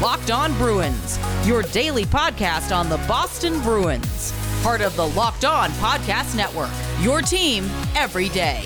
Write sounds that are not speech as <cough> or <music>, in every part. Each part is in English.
Locked On Bruins, your daily podcast on the Boston Bruins. Part of the Locked On Podcast Network, your team every day.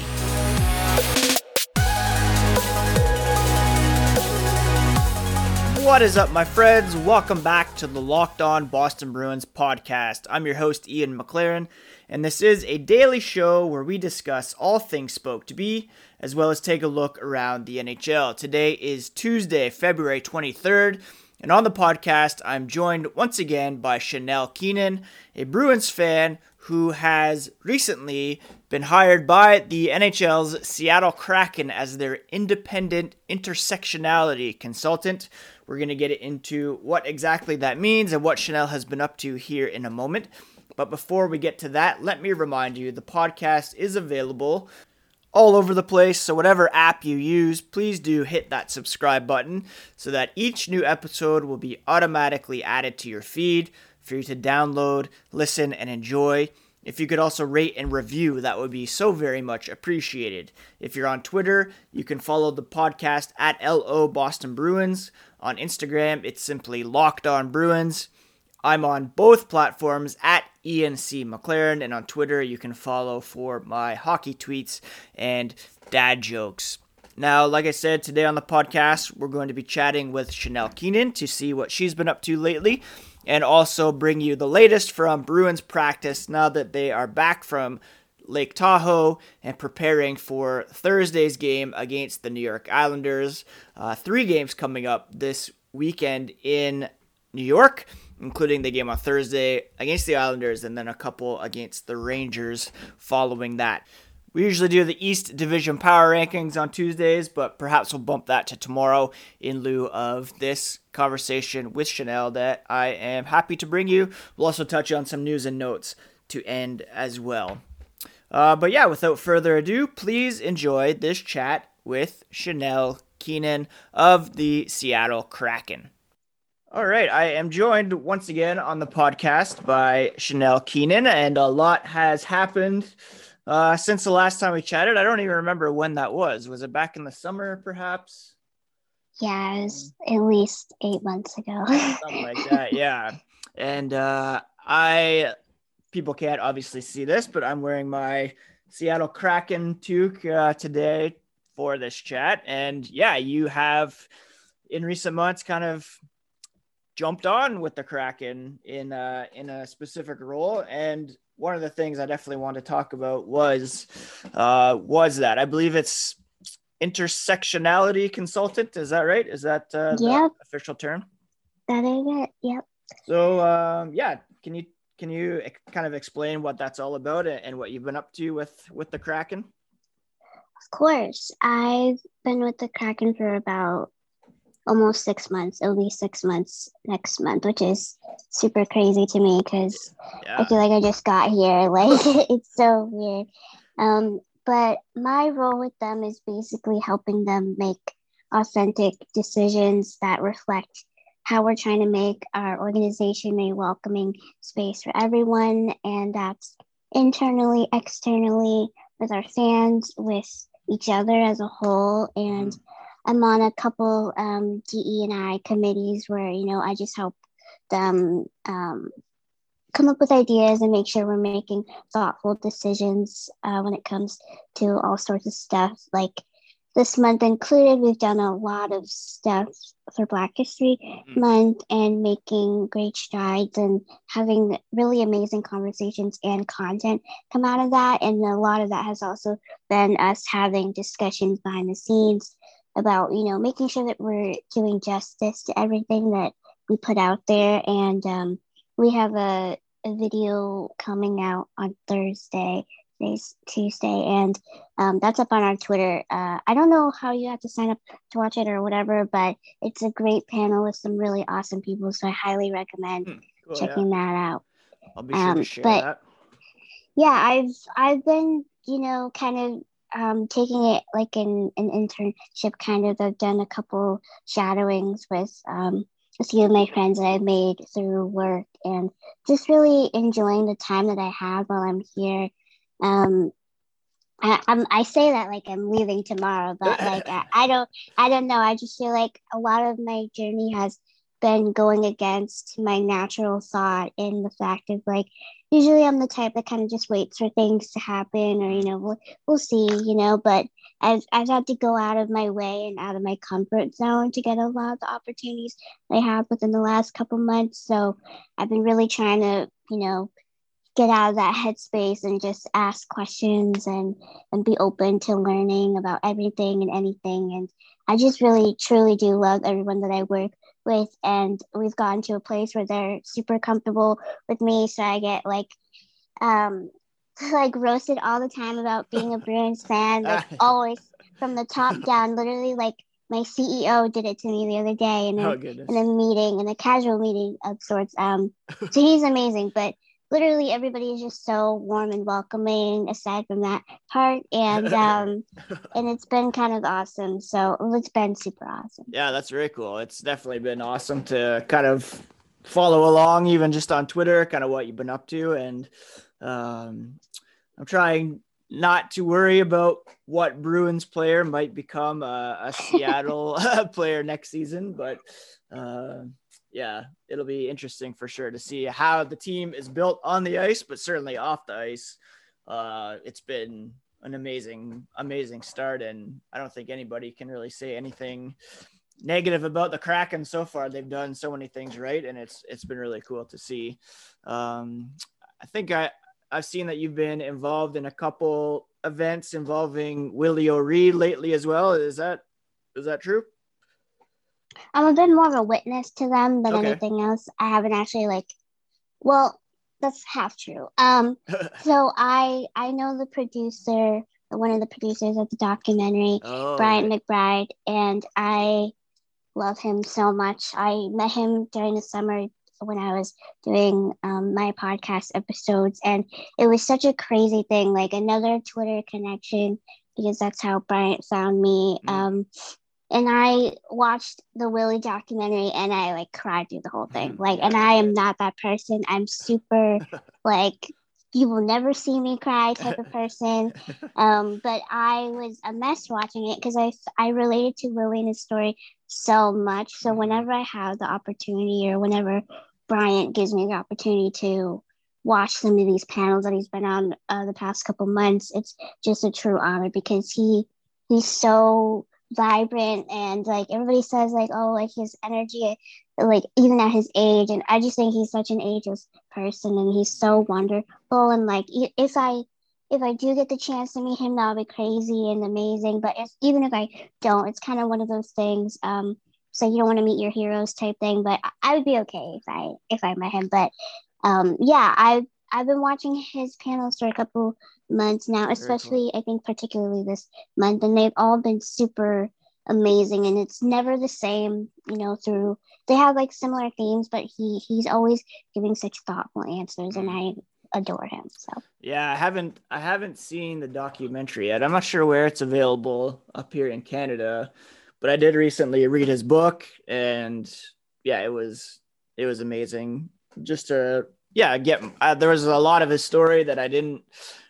What is up, my friends? Welcome back to the Locked On Boston Bruins podcast. I'm your host, Ian McLaren, and this is a daily show where we discuss all things Spoked B, as well as take a look around the NHL. Today is Tuesday, February 23rd, and on the podcast, I'm joined once again by Chanel Keenan, a Bruins fan who has recently been hired by the NHL's Seattle Kraken as their independent intersectionality consultant. We're going to get into what exactly that means and what Chanel has been up to here in a moment. But before we get to that, let me remind you the podcast is available all over the place. So, whatever app you use, please do hit that subscribe button so that each new episode will be automatically added to your feed for you to download, listen, and enjoy. If you could also rate and review, that would be so very much appreciated. If you're on Twitter, you can follow the podcast at LO Boston Bruins. On Instagram, it's simply Locked On Bruins. I'm on both platforms at Ian C. McLaren, and on Twitter, you can follow for my hockey tweets and dad jokes. Now, like I said, today on the podcast, we're going to be chatting with Chanel Keenan to see what she's been up to lately and also bring you the latest from Bruins practice now that they are back from Lake Tahoe and preparing for Thursday's game against the New York Islanders. Uh, three games coming up this weekend in New York including the game on Thursday against the Islanders and then a couple against the Rangers following that. We usually do the East Division power rankings on Tuesdays, but perhaps we'll bump that to tomorrow in lieu of this conversation with Chanel that I am happy to bring you. We'll also touch on some news and notes to end as well. Uh, but yeah, without further ado, please enjoy this chat with Chanel Keenan of the Seattle Kraken. All right. I am joined once again on the podcast by Chanel Keenan, and a lot has happened uh, since the last time we chatted. I don't even remember when that was. Was it back in the summer, perhaps? Yeah, it was at least eight months ago. <laughs> Something like that. Yeah. And uh, I, people can't obviously see this, but I'm wearing my Seattle Kraken toque uh, today for this chat. And yeah, you have in recent months kind of jumped on with the Kraken in uh, in a specific role, and one of the things I definitely want to talk about was uh, was that I believe it's intersectionality consultant. Is that right? Is that uh, yep. the official term? That is it. Yep. So um, yeah, can you can you kind of explain what that's all about and what you've been up to with with the Kraken? Of course, I've been with the Kraken for about almost six months, at least six months next month, which is super crazy to me because yeah. I feel like I just got here. <laughs> Like it's so weird. Um, but my role with them is basically helping them make authentic decisions that reflect how we're trying to make our organization a welcoming space for everyone. And that's internally, externally, with our fans, with each other as a whole. And mm I'm on a couple um, DE and I committees where you know I just help them um, come up with ideas and make sure we're making thoughtful decisions uh, when it comes to all sorts of stuff. Like this month included, we've done a lot of stuff for Black History mm-hmm. Month and making great strides and having really amazing conversations and content come out of that. And a lot of that has also been us having discussions behind the scenes about you know making sure that we're doing justice to everything that we put out there. And um, we have a, a video coming out on thursday today's tuesday and um, that's up on our twitter. Uh, i don't know how you have to sign up to watch it or whatever but it's a great panel with some really awesome people so i highly recommend hmm, cool, checking yeah. that out. I'll be sure um, to share but, that. yeah i've i've been you know kind of um, taking it like in an internship kind of. I've done a couple shadowings with um, a few of my friends that I've made through work and just really enjoying the time that I have while I'm here. Um, I, I'm, I say that like I'm leaving tomorrow, but <laughs> like I, I don't I don't know. I just feel like a lot of my journey has been going against my natural thought in the fact of like usually I'm the type that kind of just waits for things to happen or you know we'll, we'll see you know but I've, I've had to go out of my way and out of my comfort zone to get a lot of the opportunities I have within the last couple months. So I've been really trying to you know get out of that headspace and just ask questions and and be open to learning about everything and anything. And I just really truly do love everyone that I work with and we've gotten to a place where they're super comfortable with me so i get like um <laughs> like roasted all the time about being a bruins fan like <laughs> always from the top down. Literally like my ceo did it to me the other day in a, oh, in a meeting in a casual meeting of sorts. Um so he's amazing but literally everybody is just so warm and welcoming aside from that part. And <laughs> um and it's been kind of awesome. So it's been super awesome. Yeah that's very cool. It's definitely been awesome to kind of follow along even just on twitter kind of what you've been up to. And um i'm trying not to worry about what bruins player might become a, a seattle <laughs> player next season but uh yeah, it'll be interesting for sure to see how the team is built on the ice, but certainly off the ice. Uh, it's been an amazing, amazing start, and I don't think anybody can really say anything negative about the Kraken so far. They've done so many things right, and it's it's been really cool to see. Um, I think I I've seen that you've been involved in a couple events involving Willie O'Ree lately as well. Is that is that true? I'm a bit more of a witness to them than okay. anything else. I haven't actually like, well, that's half true. Um, <laughs> so I I know the producer, one of the producers of the documentary, oh, Bryant McBride, and I love him so much. I met him during the summer when I was doing um, my podcast episodes, and it was such a crazy thing, like another Twitter connection because that's how Bryant found me. Mm. Um, and I watched the Willie documentary and I like cried through the whole thing. <laughs> Like, and I am not that person. I'm super <laughs> like you will never see me cry type of person. <laughs> Um, but I was a mess watching it because I I related to Willie and his story so much. So mm-hmm. whenever I have the opportunity or whenever Bryant gives me the opportunity to watch some of these panels that he's been on uh, the past couple months, it's just a true honor because he he's so vibrant and like everybody says like oh like his energy like even at his age and i just think he's such an ageless person and he's so wonderful and like if i if i do get the chance to meet him that'll be crazy and amazing but if, even if i don't it's kind of one of those things um so you don't want to meet your heroes type thing but i would be okay if i if i met him but um yeah i I've been watching his panels for a couple months now, especially cool. I think particularly this month, and they've all been super amazing. And it's never the same, you know. Through they have like similar themes, but he he's always giving such thoughtful answers, and mm-hmm. I adore him. So yeah, I haven't I haven't seen the documentary yet. I'm not sure where it's available up here in Canada, but I did recently read his book, and yeah, it was it was amazing. Just to yeah, get uh, there was a lot of his story that I didn't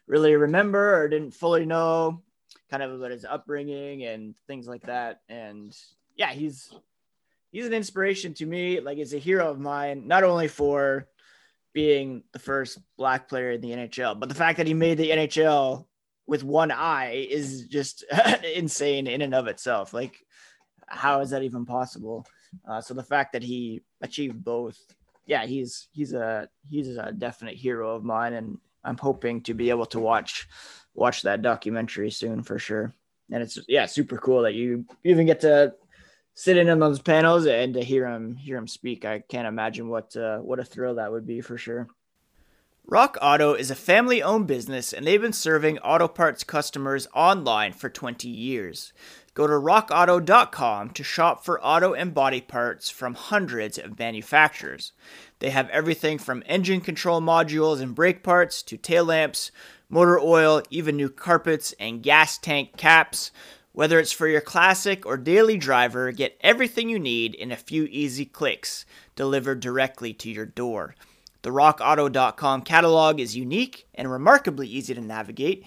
really remember or didn't fully know, kind of about his upbringing and things like that. And yeah, he's he's an inspiration to me. Like, he's a hero of mine, not only for being the first black player in the NHL, but the fact that he made the NHL with one eye is just <laughs> insane in and of itself. Like, how is that even possible? Uh, so the fact that he achieved both yeah, he's he's a he's a definite hero of mine, and I'm hoping to be able to watch watch that documentary soon for sure. And it's yeah, super cool that you even get to sit in on those panels and to hear him hear him speak. I can't imagine what uh, what a thrill that would be for sure. Rock Auto is a family owned business and they've been serving auto parts customers online for 20 years. Go to rockauto.com to shop for auto and body parts from hundreds of manufacturers. They have everything from engine control modules and brake parts to tail lamps, motor oil, even new carpets and gas tank caps. Whether it's for your classic or daily driver, get everything you need in a few easy clicks delivered directly to your door. The rockauto.com catalog is unique and remarkably easy to navigate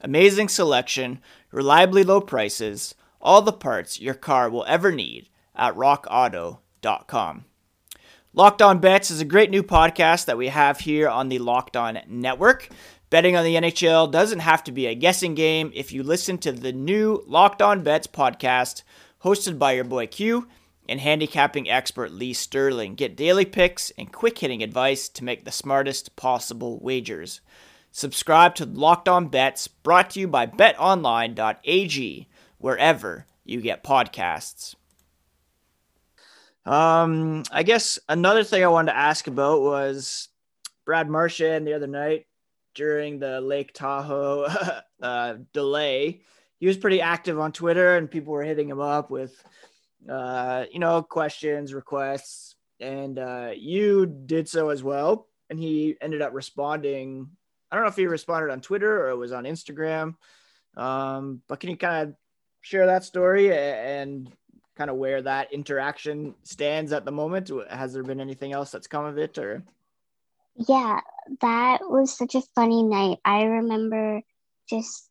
Amazing selection, reliably low prices, all the parts your car will ever need at rockauto.com. Locked On Bets is a great new podcast that we have here on the Locked On Network. Betting on the NHL doesn't have to be a guessing game if you listen to the new Locked On Bets podcast hosted by your boy Q and handicapping expert Lee Sterling. Get daily picks and quick hitting advice to make the smartest possible wagers. Subscribe to Locked On Bets, brought to you by betonline.ag, wherever you get podcasts. Um, I guess another thing I wanted to ask about was Brad Marchand the other night during the Lake Tahoe <laughs> uh, delay. He was pretty active on Twitter, and people were hitting him up with, uh, you know, questions, requests, and uh, you did so as well. And he ended up responding. I don't know if he responded on Twitter or it was on Instagram. Um, but can you kind of share that story and kind of where that interaction stands at the moment? Has there been anything else that's come of it or? Yeah, that was such a funny night. I remember just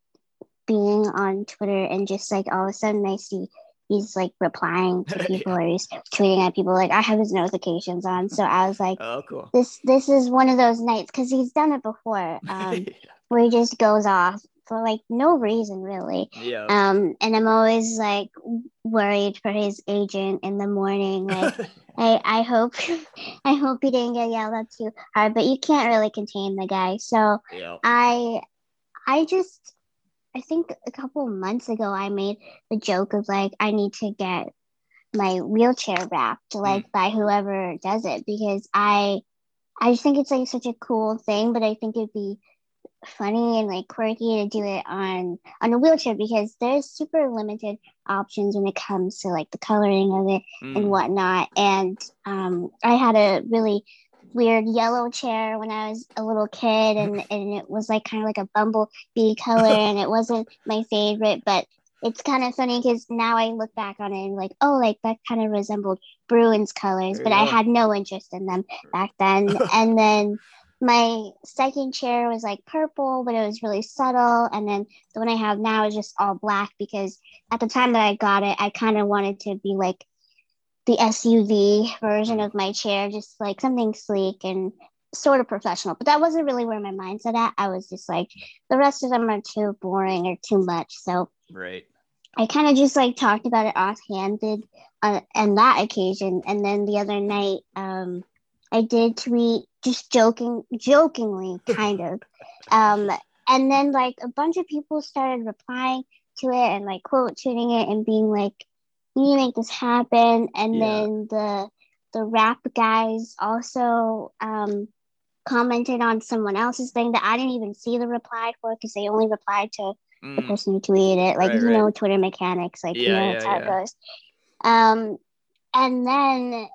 being on Twitter and just like all of a sudden I see he's like replying to <laughs> people or he's tweeting at people like I have his notifications on. So I was like, oh cool. This this is one of those nights because he's done it before. <laughs> Um, yeah. where he just goes off for like no reason really. Yeah. Um, and I'm always like worried for his agent in the morning. <laughs> Like, I I hope I hope he didn't get yelled at too hard, but you can't really contain the guy. So yeah. I I just I think a couple months ago I made the joke of like I need to get my wheelchair wrapped mm. like mm. by whoever does it because I I just think it's like such a cool thing, but I think it'd be funny and like quirky to do it on on a wheelchair because there's super limited options when it comes to like the coloring of it mm. and whatnot. And um, I had a really weird yellow chair when I was a little kid, and <laughs> and it was like kind of like a bumblebee color, <laughs> and it wasn't my favorite, but it's kind of funny because now I look back on it and like, oh, like that kind of resembled Bruins colors, but I had no interest in them <laughs> back then. and then my second chair was like purple, but it was really subtle. And then the one I have now is just all black because at the time that I got it, I kind of wanted to be like the SUV version of my chair, just like something sleek and sort of professional. But that wasn't really where my mindset at. I was just like, the rest of them are too boring or too much. So right. I kind of just like talked about it offhanded uh, on that occasion. And then the other night, um, I did tweet just joking, jokingly, kind of. <laughs> Um, and then like a bunch of people started replying to it and like quote tweeting it and being like, "You make this happen." And yeah. then the the wrap guys also um, commented on someone else's thing that I didn't even see the reply for because they only replied to mm. the person who tweeted it. Like right, you right. know, Twitter mechanics, like yeah, you know, yeah, that's how it goes. Um, and then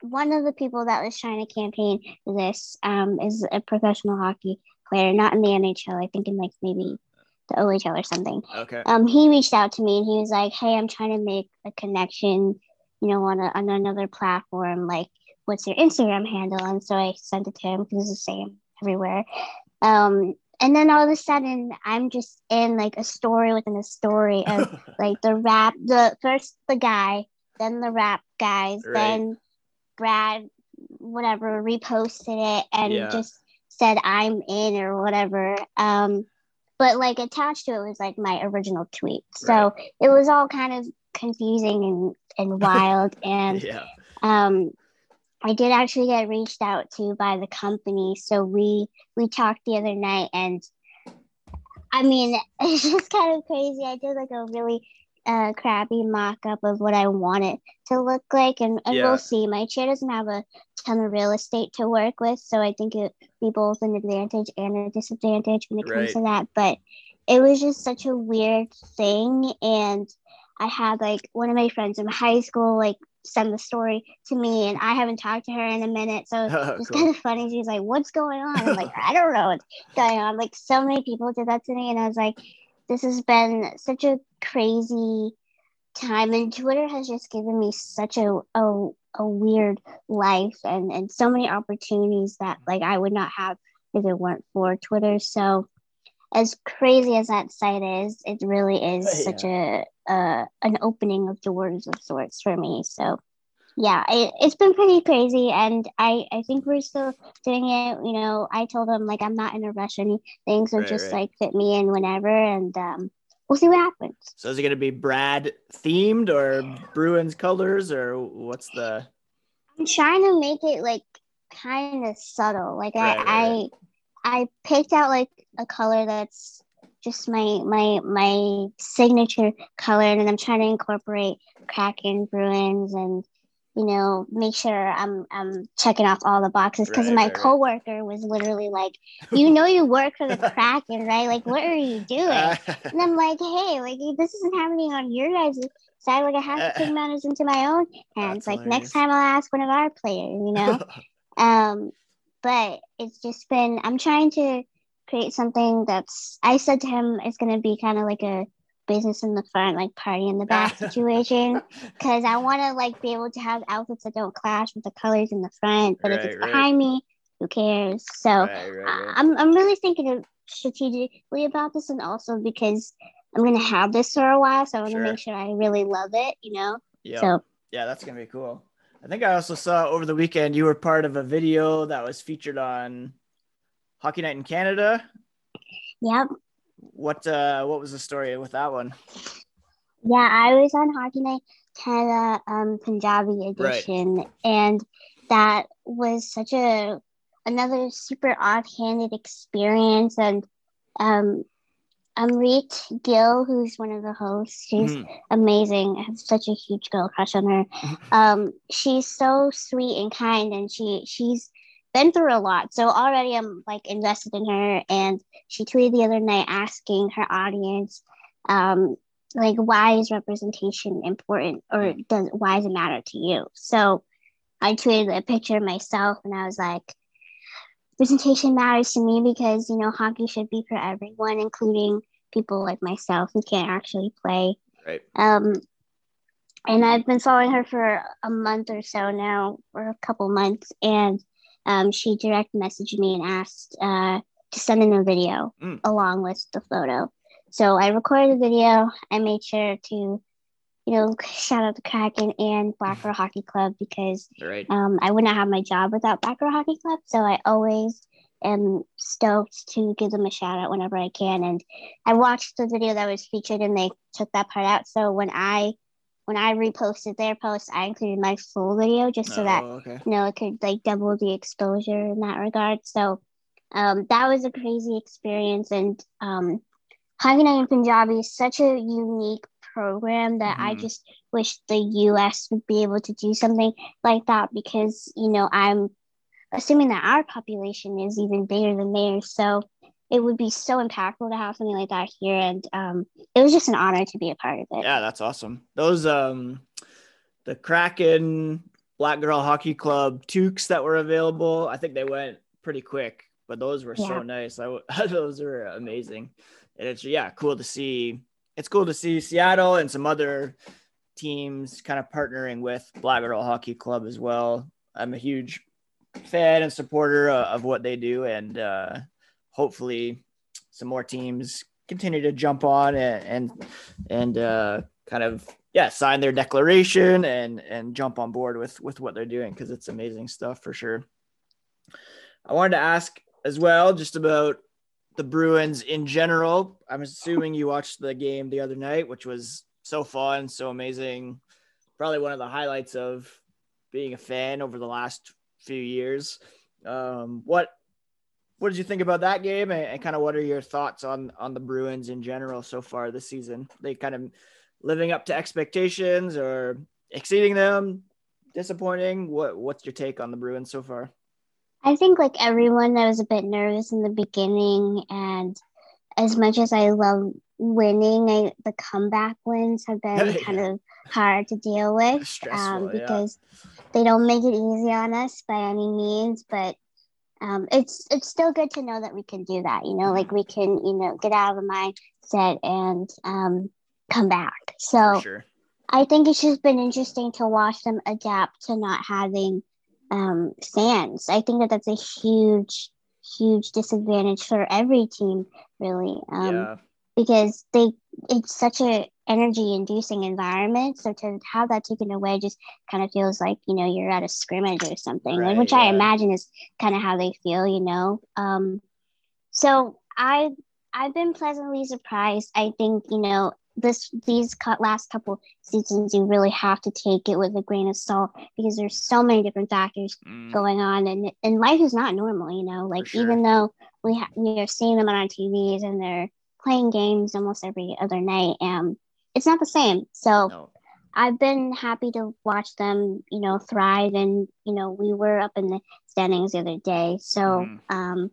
one of the people that was trying to campaign this um, is a professional hockey player, not in the NHL. I think in like maybe the OHL or something. Okay. Um, he reached out to me and he was like, "Hey, I'm trying to make a connection, you know, on, a, on another platform. Like, what's your Instagram handle?" And so I sent it to him because it's the same everywhere. Um, and then all of a sudden, I'm just in like a story within a story of <laughs> like the wrap, the first the guy, then the wrap guys, right. then Brad, whatever, reposted it and yeah. just said I'm in or whatever. Um, but like attached to it was like my original tweet. So right. it was all kind of confusing and, and <laughs> wild. and yeah. um, I did actually get reached out to by the company. So we we talked the other night and I mean, <laughs> it's just kind of crazy. I did like a really a crappy mock-up of what I want it to look like, and, and yeah. we'll see. My chair doesn't have a ton of real estate to work with, so I think it be both an advantage and a disadvantage when it comes to that. But it was just such a weird thing, and I had like one of my friends in high school like send the story to me, and I haven't talked to her in a minute, so <laughs> Oh, it's cool. kind of funny. She's like, "What's going on?" I'm like, "I don't know what's going on." Like so many people did that to me, and I was like, "This has been such a crazy time," and Twitter has just given me such a a, a weird life and and so many opportunities that like I would not have if it weren't for Twitter. So as crazy as that site is, it really is Yeah. such a uh, an opening of doors of sorts for me. So yeah, it, it's been pretty crazy, and I I think we're still doing it. You know, I told them like I'm not in a rush or anything, so Right, just right. like fit me in whenever, and um, we'll see what happens. So is it going to be Brad themed or Bruins colors or what's the? I'm trying to make it like kind of subtle. Like right, I, I I picked out like a color that's just my my my signature color, and I'm trying to incorporate Kraken Bruins and you know make sure I'm I'm checking off all the boxes because Right, my right, right. coworker was literally like, <laughs> you know, you work for the Kraken, right? Like, what are you doing? <laughs> And I'm like, hey, like this isn't happening on your guys' side. Like I have to take <laughs> matters into my own hands. That's like hilarious. next time I'll ask one of our players, you know. um, but it's just been I'm trying to create something that's I said to him it's gonna be kind of like a business in the front, like party in the <laughs> back situation. Cause I wanna like be able to have outfits that don't clash with the colors in the front. But if it's right. behind me, who cares? So Right, right, right. I'm I'm really thinking strategically about this, and also because I'm gonna have this for a while, so I want to Sure. make sure I really love it. You know. Yeah. So Yeah, that's gonna be cool. I think I also saw over the weekend you were part of a video that was featured on Hockey Night in Canada. yep. What uh what was the story with that one? Yeah, I was on Hockey Night Canada um Punjabi edition, and that was such a another super offhanded experience. And um, Amrit Gill, who's one of the hosts, she's Mhm. amazing. I have such a huge girl crush on her. <laughs> Um, she's so sweet and kind, and she she's been through a lot. So already I'm like invested in her. And she tweeted the other night asking her audience, um, like, why is representation important, or does why does it matter to you? So I tweeted a picture of myself, and I was like. Representation matters to me because you know hockey should be for everyone, including people like myself who can't actually play. Right. Um, and I've been following her for a month or so now, or a couple months, and um, she direct messaged me and asked uh, to send in a video Mm. along with the photo. So I recorded the video. I made sure to, you know, shout out the Kraken and Black Girl Hockey Club because Right. um, I would not have my job without Black Girl Hockey Club. So I always am stoked to give them a shout out whenever I can. And I watched the video that was featured and they took that part out. So when I when I reposted their post, I included my full video just so that Oh, okay. you know it could like double the exposure in that regard. So um, that was a crazy experience. And um, Hockey Night in Punjabi is such a unique program that I Mhm. just wish the US would be able to do something like that because, you know, I'm assuming that our population is even bigger than theirs. So it would be so impactful to have something like that here. And um, it was just an honor to be a part of it. Yeah, that's awesome. Those um the Kraken Black Girl Hockey Club toques that were available, I think they went pretty quick, but those were so nice. I <laughs> those were amazing. And it's yeah, cool to see. It's cool to see Seattle and some other teams kind of partnering with Black Girl Hockey Club as well. I'm a huge fan and supporter of, of what they do, and uh, hopefully some more teams continue to jump on and and, and uh, kind of yeah sign their declaration and and jump on board with with what they're doing because it's amazing stuff for sure. I wanted to ask as well just about the Bruins in general. I'm assuming you watched the game the other night, which was so fun, so amazing. Probably one of the highlights of being a fan over the last few years. Um, what what did you think about that game, and, and kind of what are your thoughts on on the Bruins in general so far this season? They kind of living up to expectations or exceeding them, disappointing. What what's your take on the Bruins so far? I think like everyone, I was a bit nervous in the beginning, and as much as I love winning. I, the comeback wins have been <laughs> Yeah. kind of hard to deal with um, yeah. because they don't make it easy on us by any means. But um, it's it's still good to know that we can do that. You know, like we can you know get out of the mindset and um, come back. So. Sure. I think it's just been interesting to watch them adapt to not having um, fans. I think that that's a huge, huge disadvantage for every team, really, um, yeah. Because they it's such a energy inducing environment. So to have that taken away just kind of feels like you know you're at a scrimmage or something, Right, which I imagine is kind of how they feel, you know. Um, so I I've been pleasantly surprised. I think you know this these last couple seasons you really have to take it with a grain of salt because there's so many different factors Mm, going on and and life is not normal. You know, like sure. even though we ha- we are seeing them on our TVs and they're playing games almost every other night, and it's not the same. So. no. I've been happy to watch them, you know, thrive. And, you know, we were up in the standings the other day. So, Mhm. um,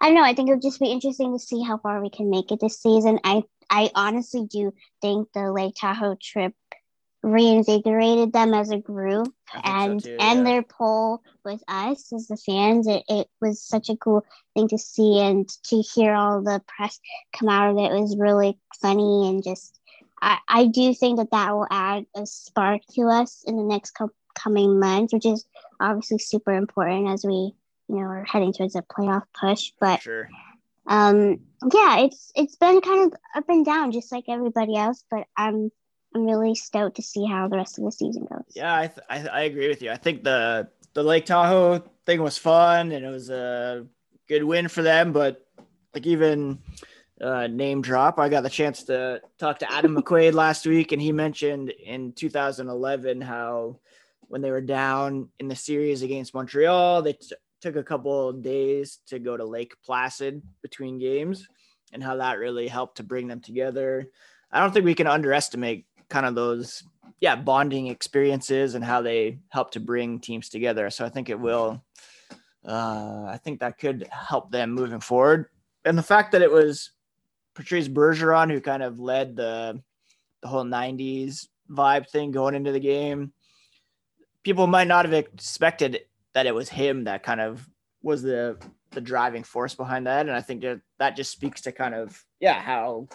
I don't know. I think it'll just be interesting to see how far we can make it this season. I, I honestly do think the Lake Tahoe trip reinvigorated them as a group think so and too, and yeah. their pull with us as the fans it, it was such a cool thing to see and to hear all the press come out of it was really funny and just I, I do think that that will add a spark to us in the next co- coming months which is obviously super important as we you know are heading towards a playoff push but sure. um yeah it's it's been kind of up and down just like everybody else but i'm i'm really stoked to see how the rest of the season goes Yeah, I, th- I I agree with you. I think the the Lake Tahoe thing was fun and it was a good win for them. But like even uh, name drop, I got the chance to talk to Adam <laughs> McQuaid last week, and he mentioned in 2011 how when they were down in the series against Montreal, they t- took a couple of days to go to Lake Placid between games, and how that really helped to bring them together. I don't think we can underestimate kind of those yeah bonding experiences and how they help to bring teams together. So i think it will uh i think that could help them moving forward. And the fact that it was patrice bergeron who kind of led the the whole 90s vibe thing going into the game people might not have expected that it was him that kind of was the the driving force behind that. And i think that that just speaks to kind of yeah how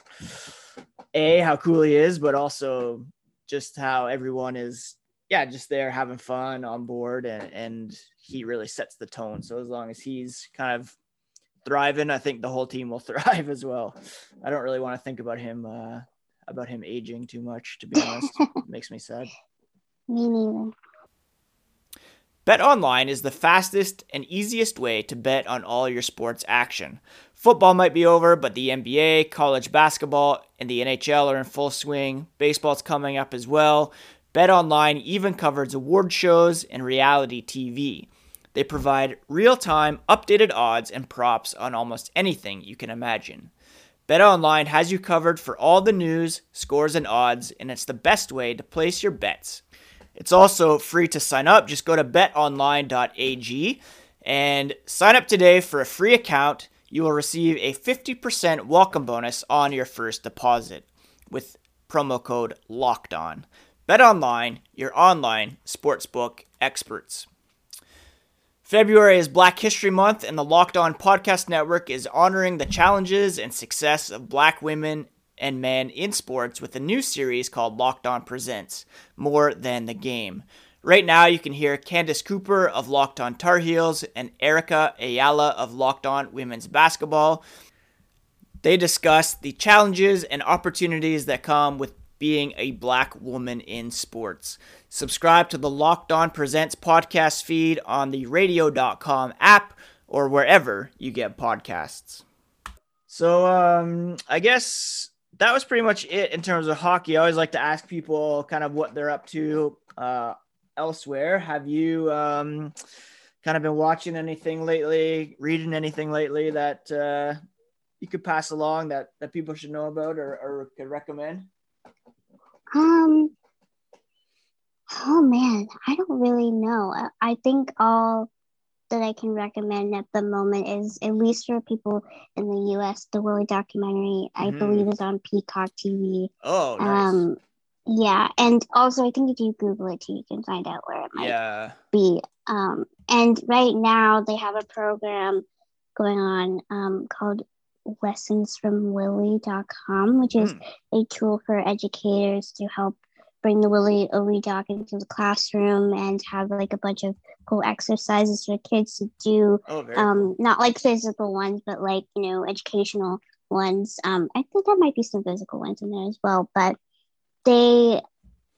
a how cool he is but also just how everyone is yeah just there having fun on board and and he really sets the tone. So as long as he's kind of thriving i think the whole team will <laughs> thrive as well. I don't really want to think about him uh about him aging too much to be honest. <laughs> Makes me sad. Me neither BetOnline is the fastest and easiest way to bet on all your sports action. Football might be over, but the NBA, college basketball, and the NHL are in full swing. Baseball's coming up as well. BetOnline even covers award shows and reality TV. They provide real time, updated odds and props on almost anything you can imagine. BetOnline has you covered for all the news, scores, and odds, and it's the best way to place your bets. It's also free to sign up. Just go to betonline.ag and sign up today for a free account. You will receive a 50% welcome bonus on your first deposit with promo code LOCKED ON. BetOnline, your online sportsbook experts. February is Black History Month, and the Locked On Podcast Network is honoring the challenges and success of black women and men in sports with a new series called Locked On Presents More Than the Game. Right now, you can hear Candace Cooper of Locked On Tar Heels and Erica Ayala of Locked On Women's Basketball. They discuss the challenges and opportunities that come with being a black woman in sports. Subscribe to the Locked On Presents podcast feed on the radio.com app or wherever you get podcasts. So, um, I guess that was pretty much it in terms of hockey. I always like to ask people kind of what they're up to uh, elsewhere. Have you um, kind of been watching anything lately, reading anything lately that uh, you could pass along that, that people should know about or, or could recommend? Um. Oh man, I don't really know. I, think I think all that I can recommend at the moment is, at least for people in the US, the Willie documentary, I Mhm. believe is on Peacock TV. Oh, nice. Um, yeah, and also I think if you Google it too, you can find out where it might yeah. be. Um, and right now they have a program going on um, called lessonsfromwillie.com, which is Mm. a tool for educators to help bring the Willie O'Ree doc into the classroom and have like a bunch of cool exercises for kids to do. Oh, Um, not like physical ones, but like, you know, educational ones. Um, I think there might be some physical ones in there as well, but they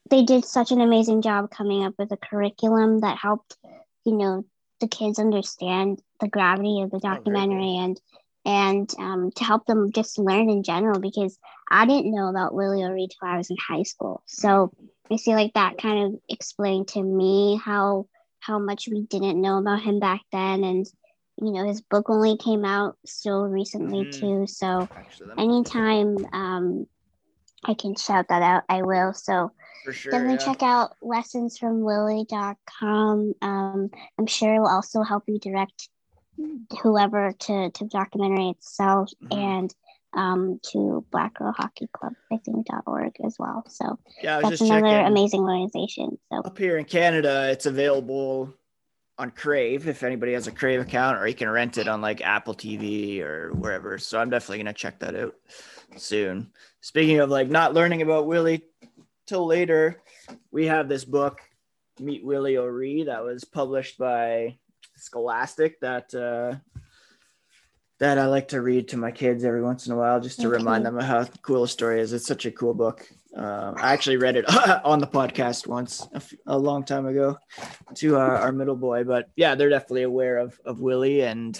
they did such an amazing job coming up with a curriculum that helped, you know, the kids understand the gravity of the very documentary and and um, to help them just learn in general because I didn't know about Willie O'Ree till I was in high school. So I feel like that kind of explained to me how how much we didn't know about him back then and you know his book only came out so recently Mhm. too. So Actually, anytime um, I can shout that out, I will. So sure. definitely yeah. check out lessonsfromwillie.com. Um, I'm sure it will also help you direct whoever to, to the documentary itself Mhm. and um, to Black Girl Hockey Club, I think, .org as well. So Yeah, I was that's just another checking. amazing organization. So Up here in Canada, it's available on Crave if anybody has a Crave account, or you can rent it on like Apple TV or wherever. So I'm definitely gonna check that out soon. Speaking of like not learning about Willie till later, we have this book, Meet Willie O'Ree, that was published by Scholastic. That uh, that I like to read to my kids every once in a while, just to Okay. remind them of how cool a story is. It's such a cool book. Uh, I actually read it <laughs> on the podcast once a, f- a long time ago to our, our middle boy, but yeah, they're definitely aware of of Willie, and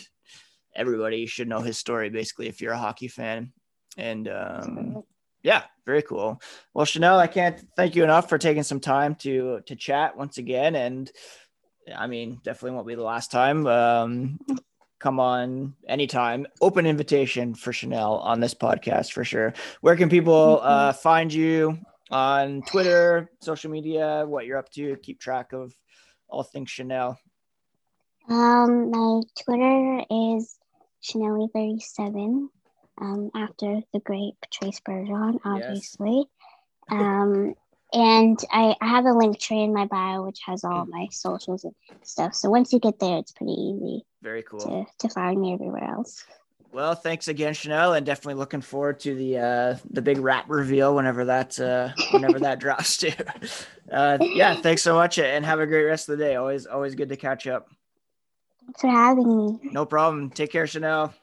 everybody should know his story basically if you're a hockey fan. And um, yeah, very cool. Well, Chanel, I can't thank you enough for taking some time to to chat once again, and I mean, definitely won't be the last time. Um, come on anytime. Open invitation for Chanel on this podcast for sure. Where can people uh, find you on Twitter, social media, what you're up to? Keep track of all things Chanel. um, my Twitter is Chanel37. um, after the great Patrice Bergeron, obviously. Um, and I, I have a link tree in my bio, which has all my socials and stuff. So once you get there, it's pretty easy Very cool. to, to find me everywhere else. Well, thanks again, Chanel, and definitely looking forward to the uh, the big wrap reveal whenever that uh, whenever that <laughs> drops too. Uh, yeah, thanks so much, and have a great rest of the day. Always always good to catch up. Thanks for having me. No problem. Take care, Chanel.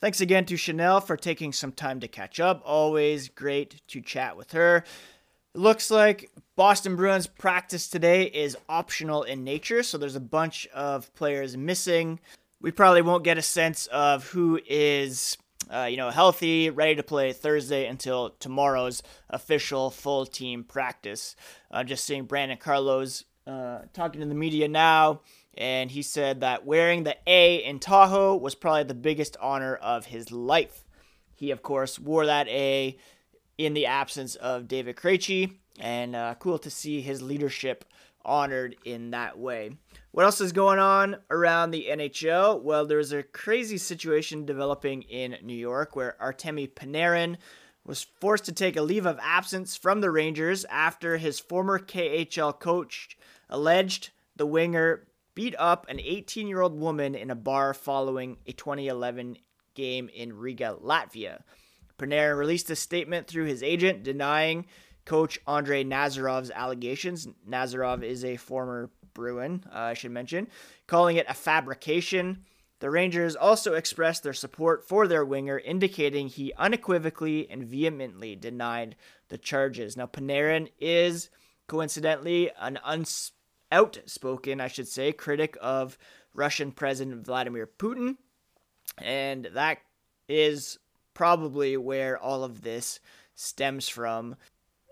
Thanks again to Chanel for taking some time to catch up. Always great to chat with her. Looks like Boston Bruins practice today is optional in nature, so there's a bunch of players missing. We probably won't get a sense of who is, uh, you know, healthy, ready to play Thursday until tomorrow's official full team practice. Uh, just seeing Brandon Carlo uh, talking to the media now, and he said that wearing the A in Tahoe was probably the biggest honor of his life. He, of course, wore that A in the absence of David Krejci, and uh, cool to see his leadership honored in that way. What else is going on around the NHL? Well, there's a crazy situation developing in New York where Artemi Panarin was forced to take a leave of absence from the Rangers after his former KHL coach alleged the winger beat up an 18 year old woman in a bar following a 2011 game in Riga, Latvia. Panarin released a statement through his agent denying coach Andrei Nazarov's allegations. Nazarov is a former Bruin, uh, I should mention, calling it a fabrication. The Rangers also expressed their support for their winger, indicating he unequivocally and vehemently denied the charges. Now, Panarin is coincidentally an uns- outspoken, I should say, critic of Russian President Vladimir Putin, and that is probably where all of this stems from.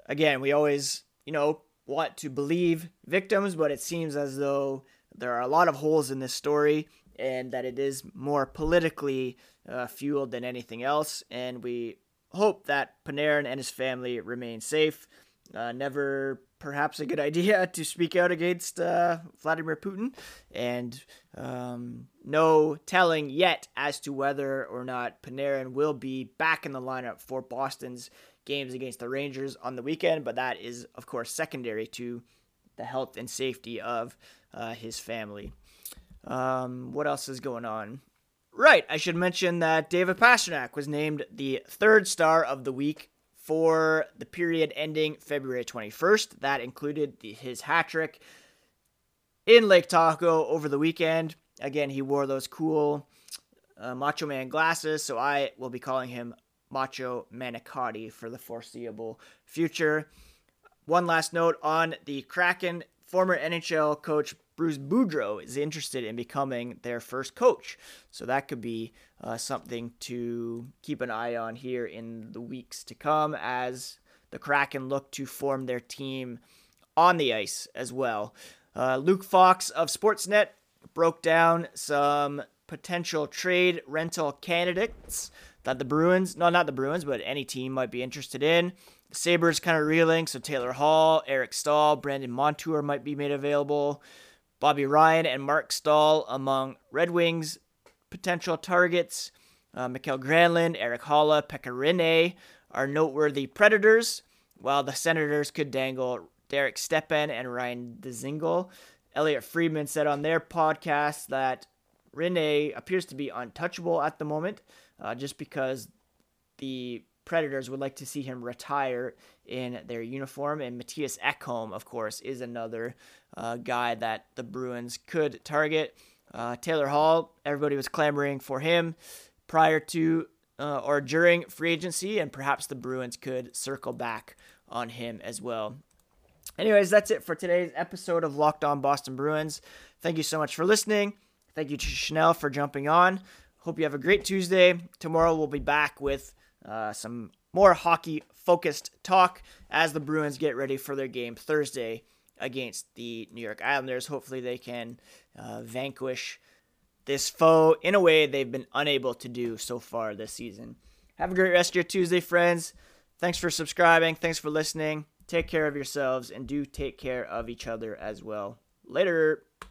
Again, we always, you know, want to believe victims, but it seems as though there are a lot of holes in this story and that it is more politically uh, fueled than anything else. And we hope that Panarin and his family remain safe Uh, never perhaps a good idea <laughs> to speak out against uh, Vladimir Putin, and um, no telling yet as to whether or not Panarin will be back in the lineup for Boston's games against the Rangers on the weekend. But that is, of course, secondary to the health and safety of uh, his family. Um, what else is going on? Right, I should mention that David Pastrnak was named the third star of the week for the period ending February 21st. That included the, his hat trick in Lake Tahoe over the weekend. Again, he wore those cool uh, Macho Man glasses, so I will be calling him Macho Manicotti for the foreseeable future. One last note on the Kraken. Former NHL coach Bruce Boudreau is interested in becoming their first coach. So that could be uh, something to keep an eye on here in the weeks to come as the Kraken look to form their team on the ice as well. Uh, Luke Fox of Sportsnet broke down some potential trade rental candidates that the Bruins, no, not the Bruins, but any team might be interested in. The Sabres kind of reeling, so Taylor Hall, Eric Staal, Brandon Montour might be made available. Bobby Ryan and Marc Staal among Red Wings potential targets. Uh, Mikael Granlund, Eric Pekka Rinne are noteworthy predators, while the Senators could dangle Derek Stepan and Ryan Dzingel. Elliotte Friedman said on their podcast that Rinne appears to be untouchable at the moment, uh, just because the Predators would like to see him retire in their uniform. And Mattias Ekholm, of course, is another uh, guy that the Bruins could target. Uh, Taylor Hall, everybody was clamoring for him prior to uh, or during free agency, and perhaps the Bruins could circle back on him as well. Anyways, that's it for today's episode of Locked On Boston Bruins. Thank you so much for listening. Thank you to Chanel for jumping on. Hope you have a great Tuesday. Tomorrow we'll be back with uh, some more hockey focused talk as the Bruins get ready for their game Thursday against the New York Islanders. Hopefully, they can uh, vanquish this foe in a way they've been unable to do so far this season. Have a great rest of your Tuesday, friends. Thanks for subscribing. Thanks for listening. Take care of yourselves and do take care of each other as well. Later.